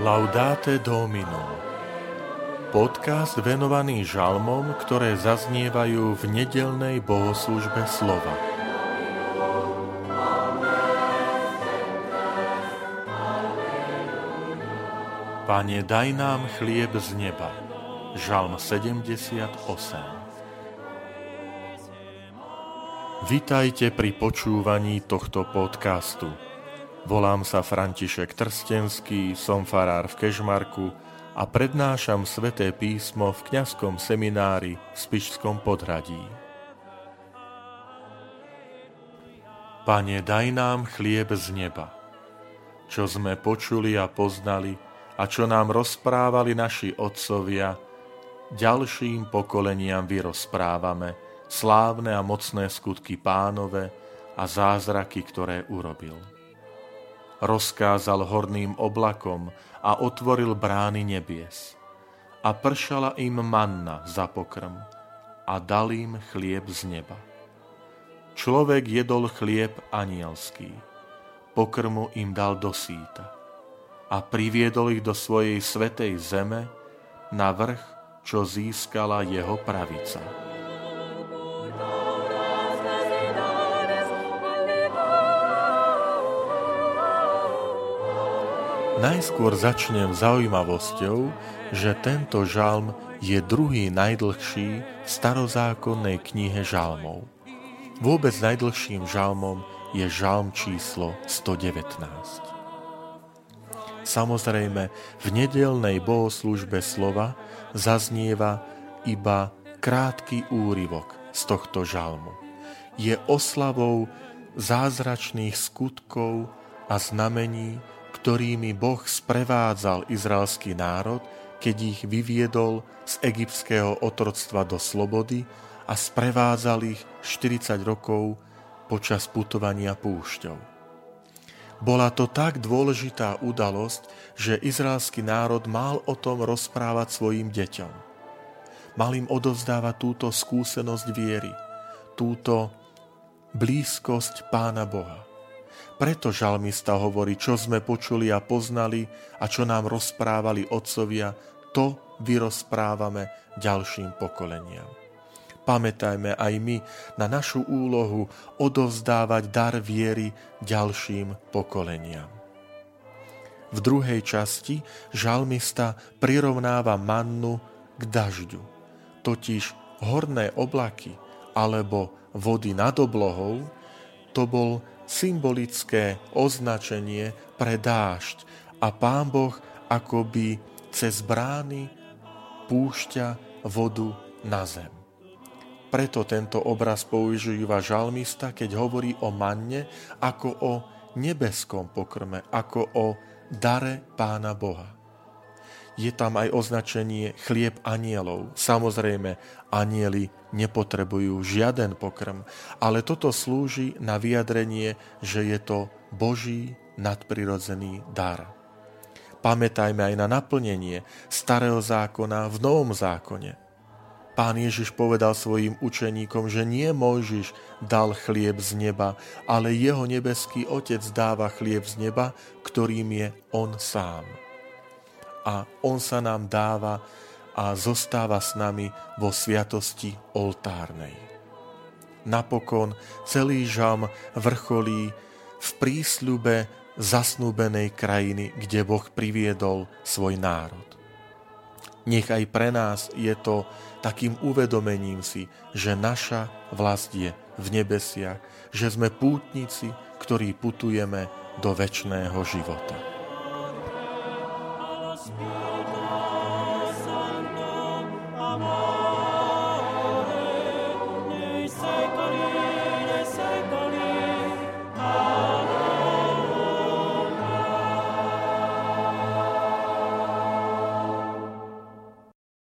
Laudate Domino Podcast venovaný žalmom, ktoré zaznievajú v nedelnej bohoslužbe slova. Pane, daj nám chlieb z neba. Žalm 78 Vitajte pri počúvaní tohto podcastu. Volám sa František Trstenský, som farár v Kežmarku a prednášam sveté písmo v kňazskom seminári v Spišskom podhradí. Pane, daj nám chlieb z neba. Čo sme počuli a poznali a čo nám rozprávali naši otcovia, ďalším pokoleniam vyrozprávame slávne a mocné skutky pánove a zázraky, ktoré urobil rozkázal horným oblakom a otvoril brány nebies. A pršala im manna za pokrm a dal im chlieb z neba. Človek jedol chlieb anielský, pokrmu im dal do síta a priviedol ich do svojej svetej zeme na vrch, čo získala jeho pravica. Najskôr začnem zaujímavosťou, že tento žalm je druhý najdlhší v starozákonnej knihe žalmov. Vôbec najdlhším žalmom je žalm číslo 119. Samozrejme, v nedelnej bohoslužbe slova zaznieva iba krátky úryvok z tohto žalmu. Je oslavou zázračných skutkov a znamení, ktorými Boh sprevádzal izraelský národ, keď ich vyviedol z egyptského otroctva do slobody a sprevádzal ich 40 rokov počas putovania púšťou. Bola to tak dôležitá udalosť, že izraelský národ mal o tom rozprávať svojim deťom. Mal im odovzdávať túto skúsenosť viery, túto blízkosť Pána Boha. Preto žalmista hovorí, čo sme počuli a poznali a čo nám rozprávali otcovia, to vyrozprávame ďalším pokoleniam. Pamätajme aj my na našu úlohu odovzdávať dar viery ďalším pokoleniam. V druhej časti žalmista prirovnáva mannu k dažďu, totiž horné oblaky alebo vody nad oblohou, to bol symbolické označenie pre dážď a pán Boh akoby cez brány púšťa vodu na zem. Preto tento obraz používa žalmista, keď hovorí o manne ako o nebeskom pokrme, ako o dare pána Boha je tam aj označenie chlieb anielov. Samozrejme, anieli nepotrebujú žiaden pokrm, ale toto slúži na vyjadrenie, že je to Boží nadprirodzený dar. Pamätajme aj na naplnenie starého zákona v novom zákone. Pán Ježiš povedal svojim učeníkom, že nie Mojžiš dal chlieb z neba, ale jeho nebeský Otec dáva chlieb z neba, ktorým je On sám a On sa nám dáva a zostáva s nami vo sviatosti oltárnej. Napokon celý žam vrcholí v prísľube zasnúbenej krajiny, kde Boh priviedol svoj národ. Nech aj pre nás je to takým uvedomením si, že naša vlast je v nebesiach, že sme pútnici, ktorí putujeme do väčšného života.